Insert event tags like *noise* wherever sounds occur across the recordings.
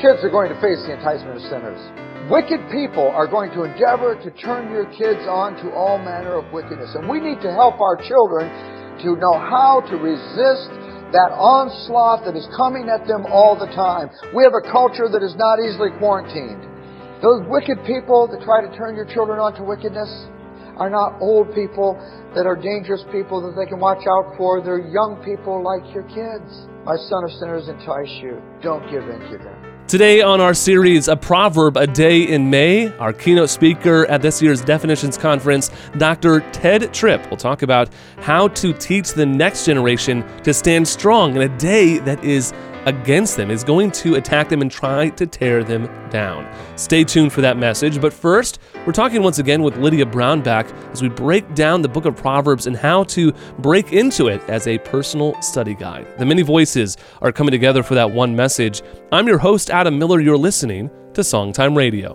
kids are going to face the enticement of sinners. Wicked people are going to endeavor to turn your kids on to all manner of wickedness. And we need to help our children to know how to resist that onslaught that is coming at them all the time. We have a culture that is not easily quarantined. Those wicked people that try to turn your children on to wickedness are not old people that are dangerous people that they can watch out for. They're young people like your kids. My son of sinners entice you. Don't give in to them. Today on our series, A Proverb a Day in May, our keynote speaker at this year's Definitions Conference, Dr. Tedd Tripp, will talk about how to teach the next generation to stand strong in a day that is against them, is going to attack them and try to tear them down. Stay tuned for that message. But first, we're talking once again with Lydia Brownback as we break down the book of Proverbs and how to break into it as a personal study guide. The many voices are coming together for that one message. I'm your host, Adam Miller. You're listening to Songtime Radio.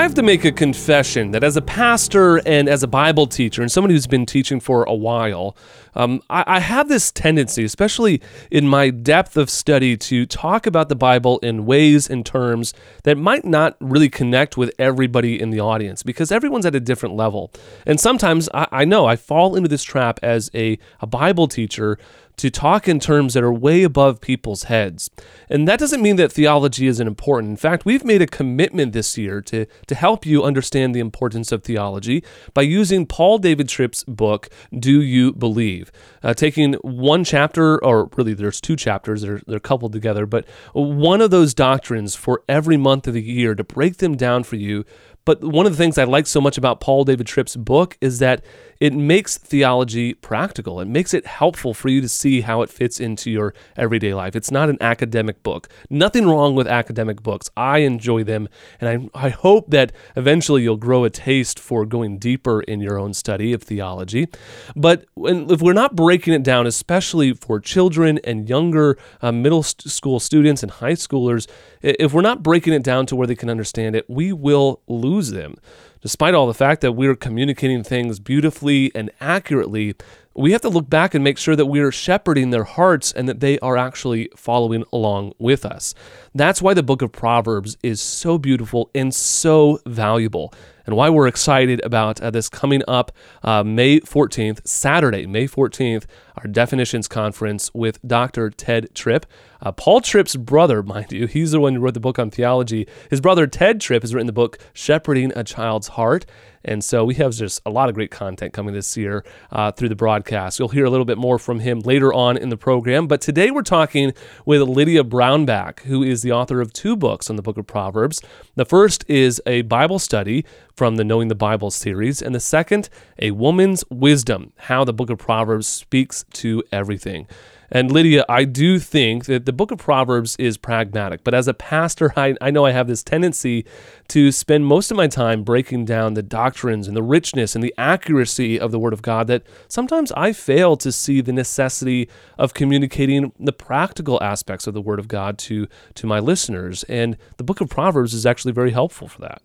I have to make a confession that as a pastor and as a Bible teacher and somebody who's been teaching for a while, um, I, I, have this tendency, especially in my depth of study, to talk about the Bible in ways and terms that might not really connect with everybody in the audience because everyone's at a different level. And sometimes I, I know I fall into this trap as a, a Bible teacher to talk in terms that are way above people's heads. And that doesn't mean that theology isn't important. In fact, we've made a commitment this year to, to help you understand the importance of theology by using Paul David Tripp's book, Do You Believe? Uh, taking one chapter, or really there's two chapters, they're, they're coupled together, but one of those doctrines for every month of the year to break them down for you but one of the things I like so much about Paul David Tripp's book is that it makes theology practical. It makes it helpful for you to see how it fits into your everyday life. It's not an academic book. Nothing wrong with academic books. I enjoy them, and I, I hope that eventually you'll grow a taste for going deeper in your own study of theology. But when, if we're not breaking it down, especially for children and younger uh, middle school students and high schoolers, if we're not breaking it down to where they can understand it, we will lose them. Despite all the fact that we're communicating things beautifully and accurately, we have to look back and make sure that we are shepherding their hearts and that they are actually following along with us. That's why the book of Proverbs is so beautiful and so valuable, and why we're excited about uh, this coming up uh, May 14th, Saturday, May 14th, our definitions conference with Dr. Tedd Tripp. Uh, Paul Tripp's brother, *laughs* mind you, he's the one who wrote the book on theology. His brother Tedd Tripp has written the book Shepherding a Child's Heart. And so we have just a lot of great content coming this year uh, through the broadcast. You'll hear a little bit more from him later on in the program. But today we're talking with Lydia Brownback, who is the author of two books on the book of Proverbs. The first is a Bible study from the Knowing the Bible series, and the second, A Woman's Wisdom How the Book of Proverbs Speaks to Everything. And Lydia, I do think that the book of Proverbs is pragmatic, but as a pastor, *laughs* I, I know I have this tendency to spend most of my time breaking down the doctrines and the richness and the accuracy of the Word of God that sometimes I fail to see the necessity of communicating the practical aspects of the Word of God to, to my listeners. And the book of Proverbs is actually very helpful for that.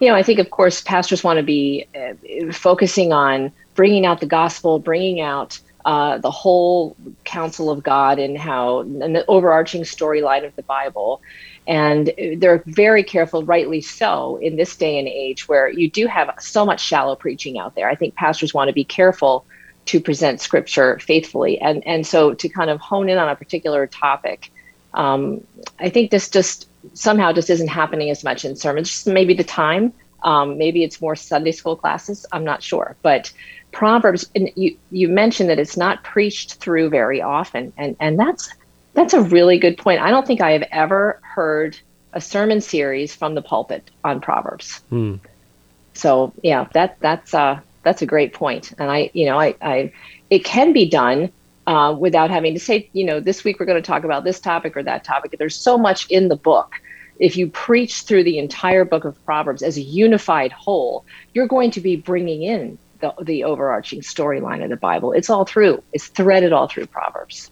You know, I think, of course, pastors want to be uh, focusing on bringing out the gospel, bringing out uh, the whole counsel of God and how and the overarching storyline of the Bible. And they're very careful, rightly so, in this day and age where you do have so much shallow preaching out there. I think pastors want to be careful to present scripture faithfully. And, and so to kind of hone in on a particular topic, um, I think this just somehow just isn't happening as much in sermons. Just maybe the time, um, maybe it's more Sunday school classes. I'm not sure, but Proverbs, and you, you mentioned that it's not preached through very often, and, and that's that's a really good point. I don't think I have ever heard a sermon series from the pulpit on Proverbs. Hmm. So yeah, that that's uh that's a great point. And I, you know, I, I it can be done uh, without having to say, you know, this week we're going to talk about this topic or that topic. There's so much in the book. If you preach through the entire book of Proverbs as a unified whole, you're going to be bringing in the, the overarching storyline of the Bible. It's all through, it's threaded all through Proverbs.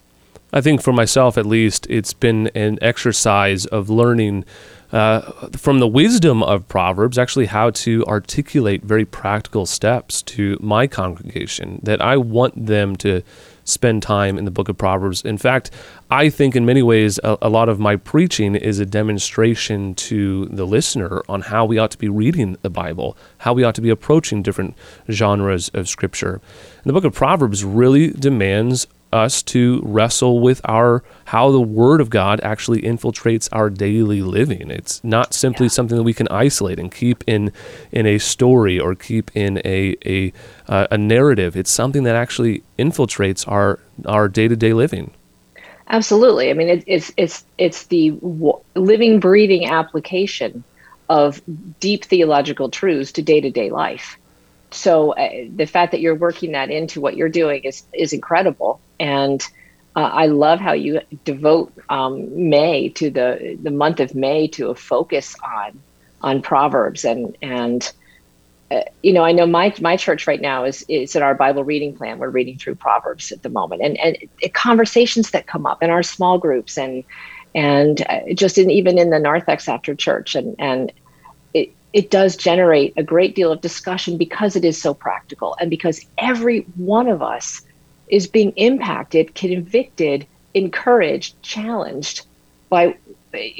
I think for myself, at least, it's been an exercise of learning uh, from the wisdom of Proverbs, actually, how to articulate very practical steps to my congregation that I want them to spend time in the book of Proverbs. In fact, I think in many ways a, a, lot of my preaching is a demonstration to the listener on how we ought to be reading the Bible, how we ought to be approaching different genres of Scripture. And the book of Proverbs really demands us to wrestle with our how the word of God actually infiltrates our daily living. It's not simply yeah. something that we can isolate and keep in in a story or keep in a a uh, a narrative. It's something that actually infiltrates our our day-to-day living. Absolutely. I mean, it, it's it's it's the w- living, breathing application of deep theological truths to day-to-day life so uh, the fact that you're working that into what you're doing is is incredible. And uh, I love how you devote um, May to the the month of May to a focus on on Proverbs. And and uh, you know I know my my church right now is is in our Bible reading plan. We're reading through Proverbs at the moment, and and conversations that come up in our small groups and and uh, just in even in the narthex after church and and it does generate a great deal of discussion because it is so practical and because every one of us is being impacted, convicted, encouraged, challenged by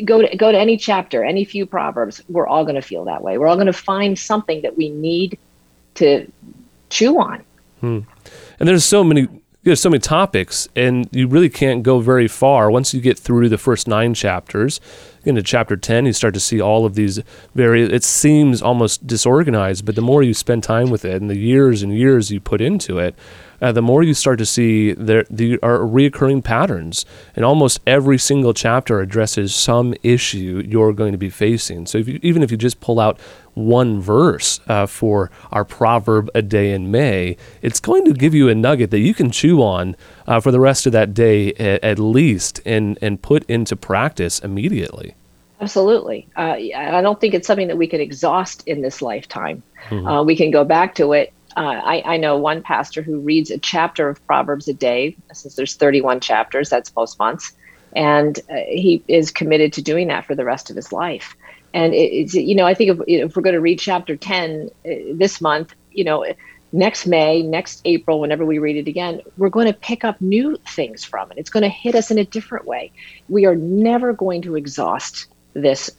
go to go to any chapter, any few proverbs, we're all going to feel that way. We're all going to find something that we need to chew on. Hmm. And there's so many there's so many topics, and you really can't go very far once you get through the first nine chapters. Into chapter ten, you start to see all of these very. It seems almost disorganized, but the more you spend time with it, and the years and years you put into it, uh, the more you start to see there, there are reoccurring patterns. And almost every single chapter addresses some issue you're going to be facing. So if you, even if you just pull out one verse uh, for our proverb a day in May, it's going to give you a nugget that you can chew on uh, for the rest of that day at, at, least and, and put into practice immediately. Absolutely. Uh, I don't think it's something that we can exhaust in this lifetime. Mm-hmm. Uh, we can go back to it uh, I, I, know one pastor who reads a chapter of Proverbs a day, since there's 31 chapters, that's most months, and uh, he is committed to doing that for the rest of his life. And it's, you know, I think if, if we're going to read chapter 10 uh, this month, you know, next May, next April, whenever we read it again, we're going to pick up new things from it. It's going to hit us in a different way. We are never going to exhaust this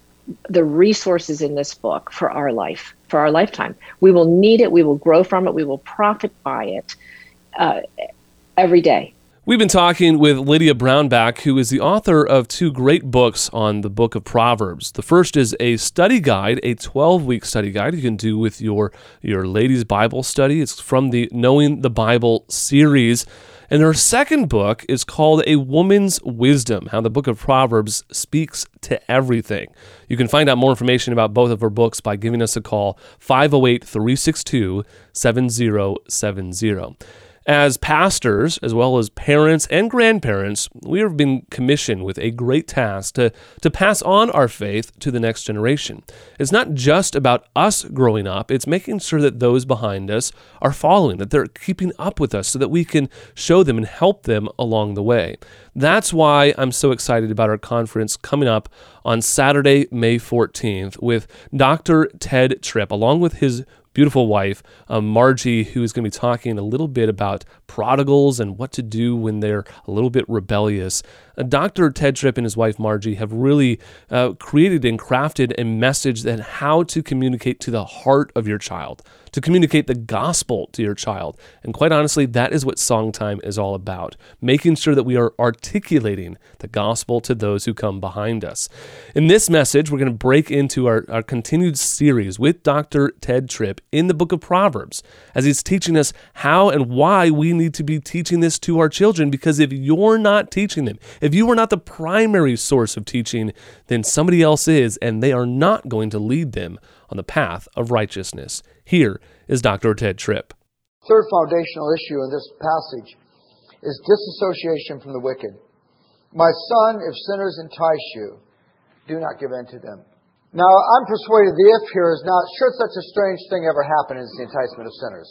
the resources in this book for our life, for our lifetime. We will need it. We will grow from it. We will profit by it uh, every day. We've been talking with Lydia Brownback, who is the author of two great books on the book of Proverbs. The first is a study guide, a 12 week study guide you can do with your, your ladies' Bible study. It's from the Knowing the Bible series. And her second book is called A Woman's Wisdom How the Book of Proverbs Speaks to Everything. You can find out more information about both of her books by giving us a call 508 362 7070. As pastors, as well as parents and grandparents, we have been commissioned with a great task to, to pass on our faith to the next generation. It's not just about us growing up, it's making sure that those behind us are following, that they're keeping up with us so that we can show them and help them along the way. That's why I'm so excited about our conference coming up on Saturday, May 14th, with Dr. Tedd Tripp, along with his beautiful wife, um, Margie, who is going to be talking a little bit about prodigals and what to do when they're a little bit rebellious. Uh, Dr. Tedd Tripp and his wife Margie have really uh, created and crafted a message that how to communicate to the heart of your child, to communicate the gospel to your child. And quite honestly, that is what Songtime is all about making sure that we are articulating the gospel to those who come behind us. In this message, we're going to break into our, our continued series with Dr. Tedd Tripp in the book of Proverbs as he's teaching us how and why we need to be teaching this to our children because if you're not teaching them, if you are not the primary source of teaching, then somebody else is, and they are not going to lead them on the path of righteousness. Here is Dr. Tedd Tripp. Third foundational issue in this passage is disassociation from the wicked. My son, if sinners entice you, do not give in to them. Now, I'm persuaded the if here is not, should such a strange thing ever happen, is the enticement of sinners.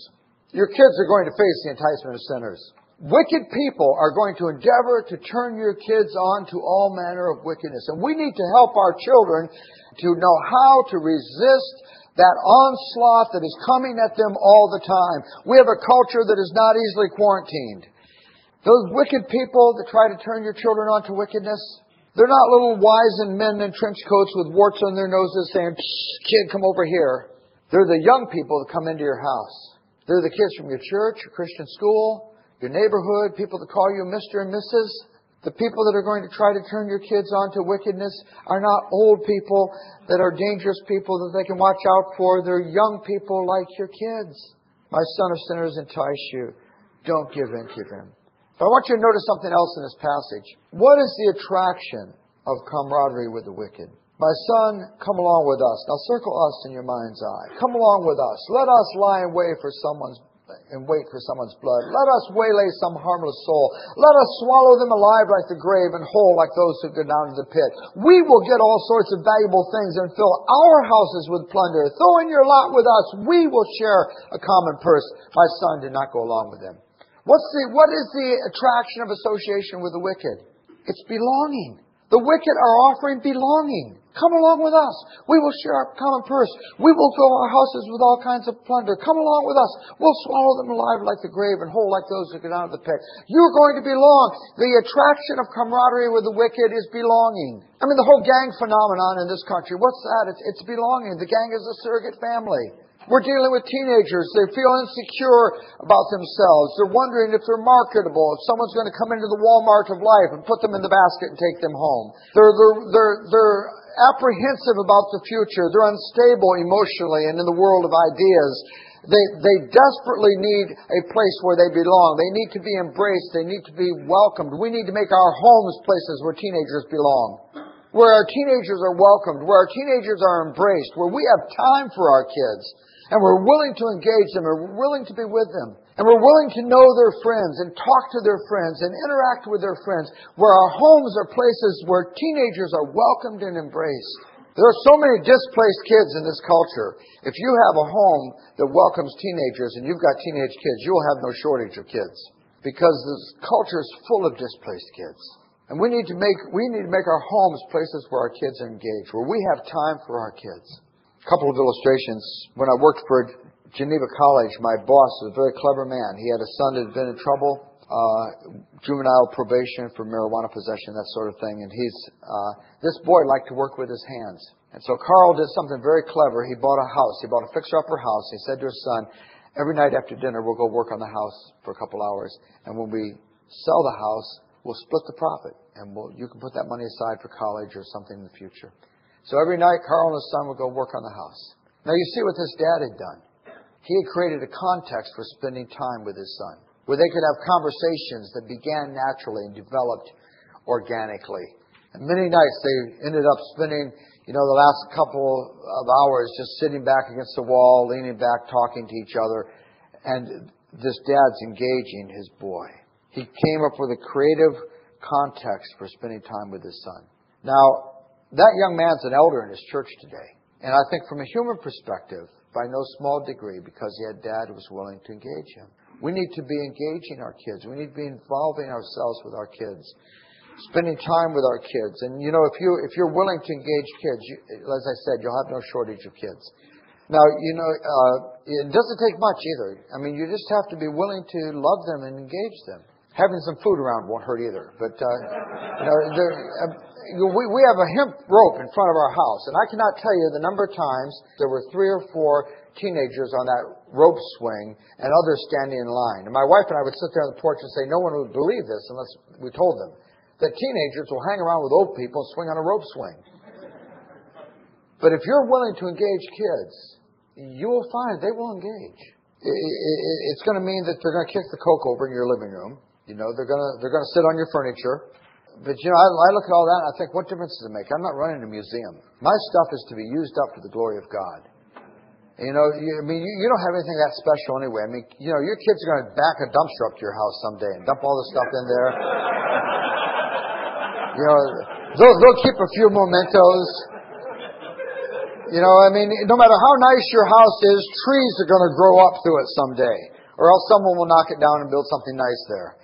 Your kids are going to face the enticement of sinners. Wicked people are going to endeavor to turn your kids on to all manner of wickedness. And we need to help our children to know how to resist that onslaught that is coming at them all the time. We have a culture that is not easily quarantined. Those wicked people that try to turn your children on to wickedness, they're not little wizened men in trench coats with warts on their noses saying, kid, come over here. They're the young people that come into your house. They're the kids from your church, your Christian school, your neighborhood, people that call you Mr. and Mrs. The people that are going to try to turn your kids on to wickedness are not old people that are dangerous people that they can watch out for. They're young people like your kids. My son of sinners entice you. Don't give in to them. But I want you to notice something else in this passage. What is the attraction of camaraderie with the wicked? My son, come along with us. Now circle us in your mind's eye. Come along with us. Let us lie in wait for someone's and wait for someone's blood. Let us waylay some harmless soul. Let us swallow them alive like the grave and whole like those who go down to the pit. We will get all sorts of valuable things and fill our houses with plunder. Throw in your lot with us. We will share a common purse. My son did not go along with them. What's the, what is the attraction of association with the wicked? It's belonging. The wicked are offering belonging. Come along with us. We will share our common purse. We will fill our houses with all kinds of plunder. Come along with us. We'll swallow them alive like the grave and whole like those who get out of the pit. You're going to belong. The attraction of camaraderie with the wicked is belonging. I mean, the whole gang phenomenon in this country, what's that? It's, it's belonging. The gang is a surrogate family. We're dealing with teenagers. They feel insecure about themselves. They're wondering if they're marketable, if someone's going to come into the Walmart of life and put them in the basket and take them home. They're, they're, they're, they're apprehensive about the future. They're unstable emotionally and in the world of ideas. They, they desperately need a place where they belong. They need to be embraced. They need to be welcomed. We need to make our homes places where teenagers belong where our teenagers are welcomed, where our teenagers are embraced, where we have time for our kids, and we're willing to engage them, and we're willing to be with them, and we're willing to know their friends, and talk to their friends, and interact with their friends, where our homes are places where teenagers are welcomed and embraced. There are so many displaced kids in this culture. If you have a home that welcomes teenagers and you've got teenage kids, you'll have no shortage of kids. Because this culture is full of displaced kids. And we need to make, we need to make our homes places where our kids are engaged, where we have time for our kids. A couple of illustrations. When I worked for Geneva College, my boss was a very clever man. He had a son that had been in trouble, uh, juvenile probation for marijuana possession, that sort of thing. And he's, uh, this boy liked to work with his hands. And so Carl did something very clever. He bought a house. He bought a fixer-upper house. He said to his son, every night after dinner, we'll go work on the house for a couple hours. And when we sell the house, we'll split the profit. And we'll, you can put that money aside for college or something in the future. So every night, Carl and his son would go work on the house. Now you see what this dad had done. He had created a context for spending time with his son, where they could have conversations that began naturally and developed organically. And many nights they ended up spending, you know, the last couple of hours just sitting back against the wall, leaning back, talking to each other. And this dad's engaging his boy. He came up with a creative context for spending time with his son. Now, that young man's an elder in his church today. And I think from a human perspective, by no small degree, because he had dad who was willing to engage him. We need to be engaging our kids. We need to be involving ourselves with our kids, spending time with our kids. And you know, if you if you're willing to engage kids, you, as I said, you'll have no shortage of kids. Now, you know, uh, it doesn't take much either. I mean, you just have to be willing to love them and engage them. Having some food around won't hurt either. But uh, you know, there, uh, we, we have a hemp rope in front of our house, and I cannot tell you the number of times there were three or four teenagers on that rope swing and others standing in line. And my wife and I would sit there on the porch and say, no one would believe this unless we told them that teenagers will hang around with old people and swing on a rope swing. But if you're willing to engage kids, you will find they will engage. It's going to mean that they're going to kick the coke over in your living room. You know, they're to, they're to sit on your furniture. But you know, I, I look at all that and I think, what difference does it make? I'm not running a museum. My stuff is to be used up for the glory of God. You know, you, I mean, you, you don't have anything that special anyway. I mean, you know, your kids are going to back a dumpster up to your house someday and dump all the stuff in there. you know, they'll, they'll keep a few mementos. You know, I mean, no matter how nice your house is, trees are going to grow up through it someday. Or else someone will knock it down and build something nice there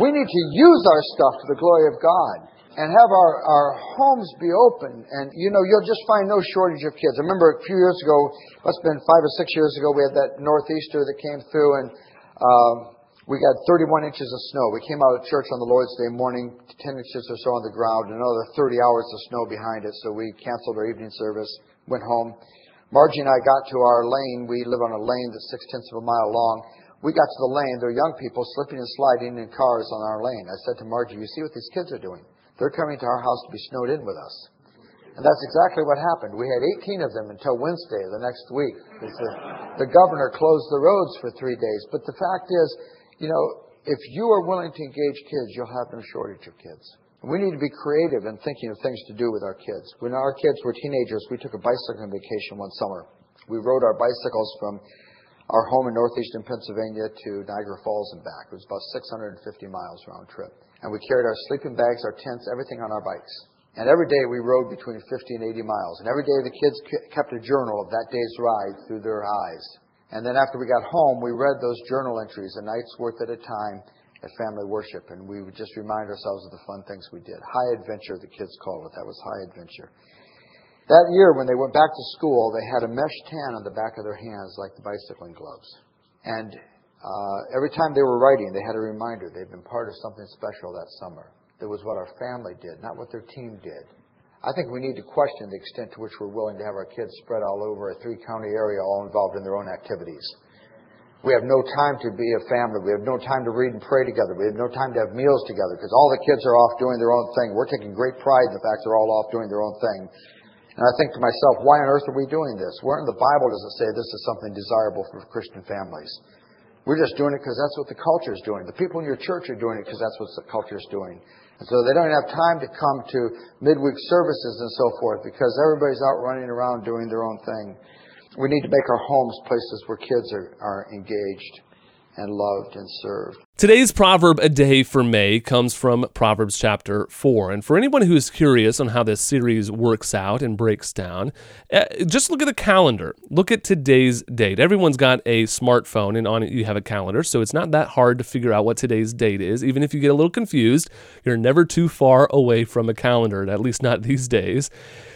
we need to use our stuff to the glory of God and have our, our homes be open. And, you know, you'll just find no shortage of kids. I remember a few years ago, must have been five or six years ago, we had that Northeaster that came through and, uh, we got 31 inches of snow. We came out of church on the Lord's Day morning, 10 inches or so on the ground, another 30 hours of snow behind it, so we canceled our evening service, went home. Margie and I got to our lane. We live on a lane that's six tenths of a mile long. We got to the lane. There are young people slipping and sliding in cars on our lane. I said to Margie, You see what these kids are doing? They're coming to our house to be snowed in with us. And that's exactly what happened. We had 18 of them until Wednesday the next week. The, the governor closed the roads for three days. But the fact is, you know, if you are willing to engage kids, you'll have no shortage of kids. We need to be creative in thinking of things to do with our kids. When our kids were teenagers, we took a bicycling vacation one summer. We rode our bicycles from our home in northeastern Pennsylvania to Niagara Falls and back. It was about 650 miles round trip. And we carried our sleeping bags, our tents, everything on our bikes. And every day we rode between 50 and 80 miles. And every day the kids kept a journal of that day's ride through their eyes. And then after we got home, we read those journal entries a night's worth at a time at family worship, and we would just remind ourselves of the fun things we did. High adventure, the kids called it. That was high adventure. That year, when they went back to school, they had a mesh tan on the back of their hands, like the bicycling gloves. And uh, every time they were writing, they had a reminder they'd been part of something special that summer. That was what our family did, not what their team did. I think we need to question the extent to which we're willing to have our kids spread all over a three county area, all involved in their own activities. We have no time to be a family. We have no time to read and pray together. We have no time to have meals together because all the kids are off doing their own thing. We're taking great pride in the fact they're all off doing their own thing. And I think to myself, why on earth are we doing this? Where in the Bible does it say this is something desirable for Christian families? We're just doing it because that's what the culture is doing. The people in your church are doing it because that's what the culture is doing. And so they don't have time to come to midweek services and so forth because everybody's out running around doing their own thing. We need to make our homes places where kids are, are engaged and loved and served. Today's proverb a day for May comes from Proverbs chapter 4. And for anyone who is curious on how this series works out and breaks down, eh, just look at the calendar. Look at today's date. Everyone's got a smartphone, and on it you have a calendar. So it's not that hard to figure out what today's date is. Even if you get a little confused, you're never too far away from a calendar, at least not *laughs* these days.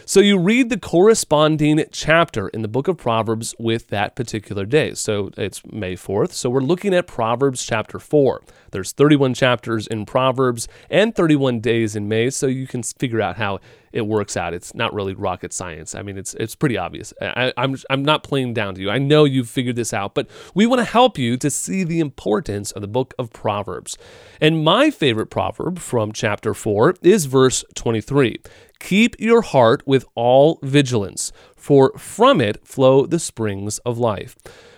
So you read the corresponding chapter in the book of Proverbs with that particular day. So it's May 4th. So we're looking at Proverbs chapter 4. There's 31 chapters in Proverbs and 31 days in May, so you can figure out how it works out. It's not really rocket science. I mean, it's it's pretty obvious. I, I'm I'm not playing down to you. I know you've figured this out, but we want to help you to see the importance of the book of Proverbs. And my favorite proverb from chapter 4 is verse 23. Keep your heart with all vigilance, for from it flow the springs of life.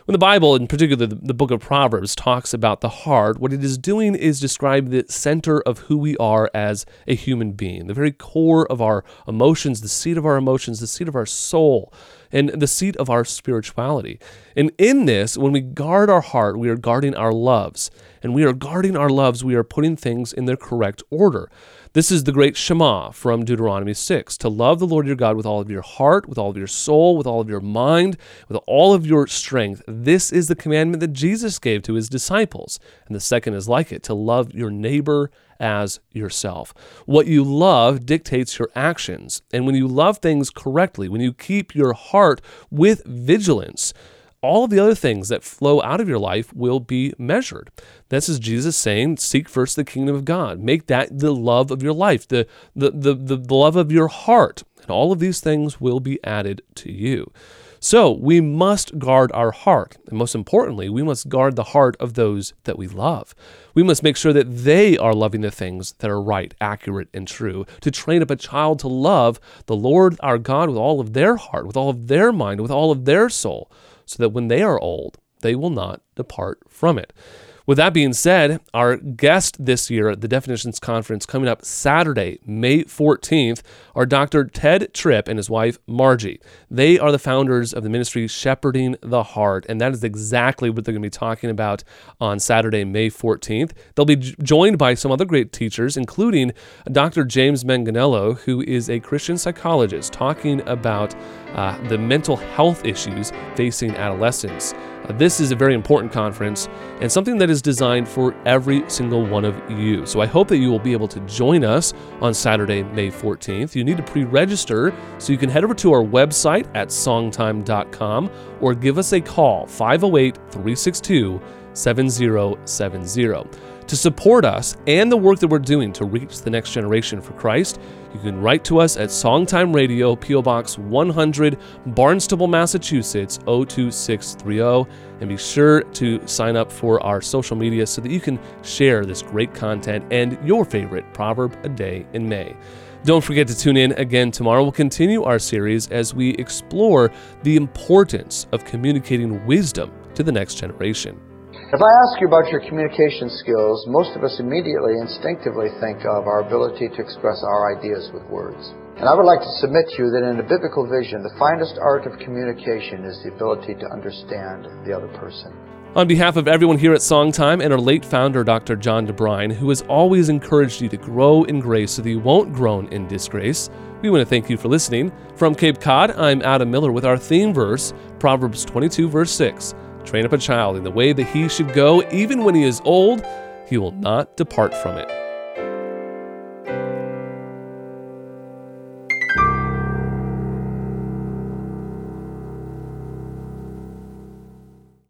When the Bible, in particular the, book of Proverbs, talks about the heart, what it is doing is describe the center of who we are as a human being, the very core of our emotions, the seat of our emotions, the seat of our soul, and the seat of our spirituality. And in this, when we guard our heart, we are guarding our loves. And we are guarding our loves, we are putting things in their correct order. This is the great Shema from Deuteronomy 6 to love the Lord your God with all of your heart, with all of your soul, with all of your mind, with all of your strength. This is the commandment that Jesus gave to his disciples. And the second is like it to love your neighbor as yourself. What you love dictates your actions. And when you love things correctly, when you keep your heart with vigilance, all of the other things that flow out of your life will be measured. This is Jesus saying, seek first the kingdom of God. Make that the love of your life, the, the, the, the, love of your heart. And all of these things will be added to you. So we must guard our heart. And most importantly, we must guard the heart of those that we love. We must make sure that they are loving the things that are right, accurate, and true. To train up a child to love the Lord our God with all of their heart, with all of their mind, with all of their soul so that when they are old, they will not depart from it. With that being said, our guest this year at the Definitions Conference coming up Saturday, May 14th, are Dr. Tedd Tripp and his wife Margie. They are the founders of the ministry Shepherding the Heart, and that is exactly what they're going to be talking about on Saturday, May 14th. They'll be joined by some other great teachers, including Dr. James Manganello, who is a Christian psychologist, talking about uh, the mental health issues facing adolescents. This is a very important conference and something that is designed for every single one of you. So I hope that you will be able to join us on Saturday, May 14th. You need to pre register, so you can head over to our website at songtime.com or give us a call 508 362 7070. To support us and the work that we're doing to reach the next generation for Christ, you can write to us at Songtime Radio, P.O. Box 100, Barnstable, Massachusetts 02630. And be sure to sign up for our social media so that you can share this great content and your favorite proverb a day in May. Don't forget to tune in again tomorrow. We'll continue our series as we explore the importance of communicating wisdom to the next generation. If I ask you about your communication skills, most of us immediately, instinctively think of our ability to express our ideas with words. And I would like to submit to you that in a biblical vision, the finest art of communication is the ability to understand the other person. On behalf of everyone here at Songtime and our late founder, Dr. John DeBrine, who has always encouraged you to grow in grace so that you won't groan in disgrace, we want to thank you for listening. From Cape Cod, I'm Adam Miller with our theme verse, Proverbs 22, verse 6. Train up a child in the way that he should go, even when he is old, he will not depart from it.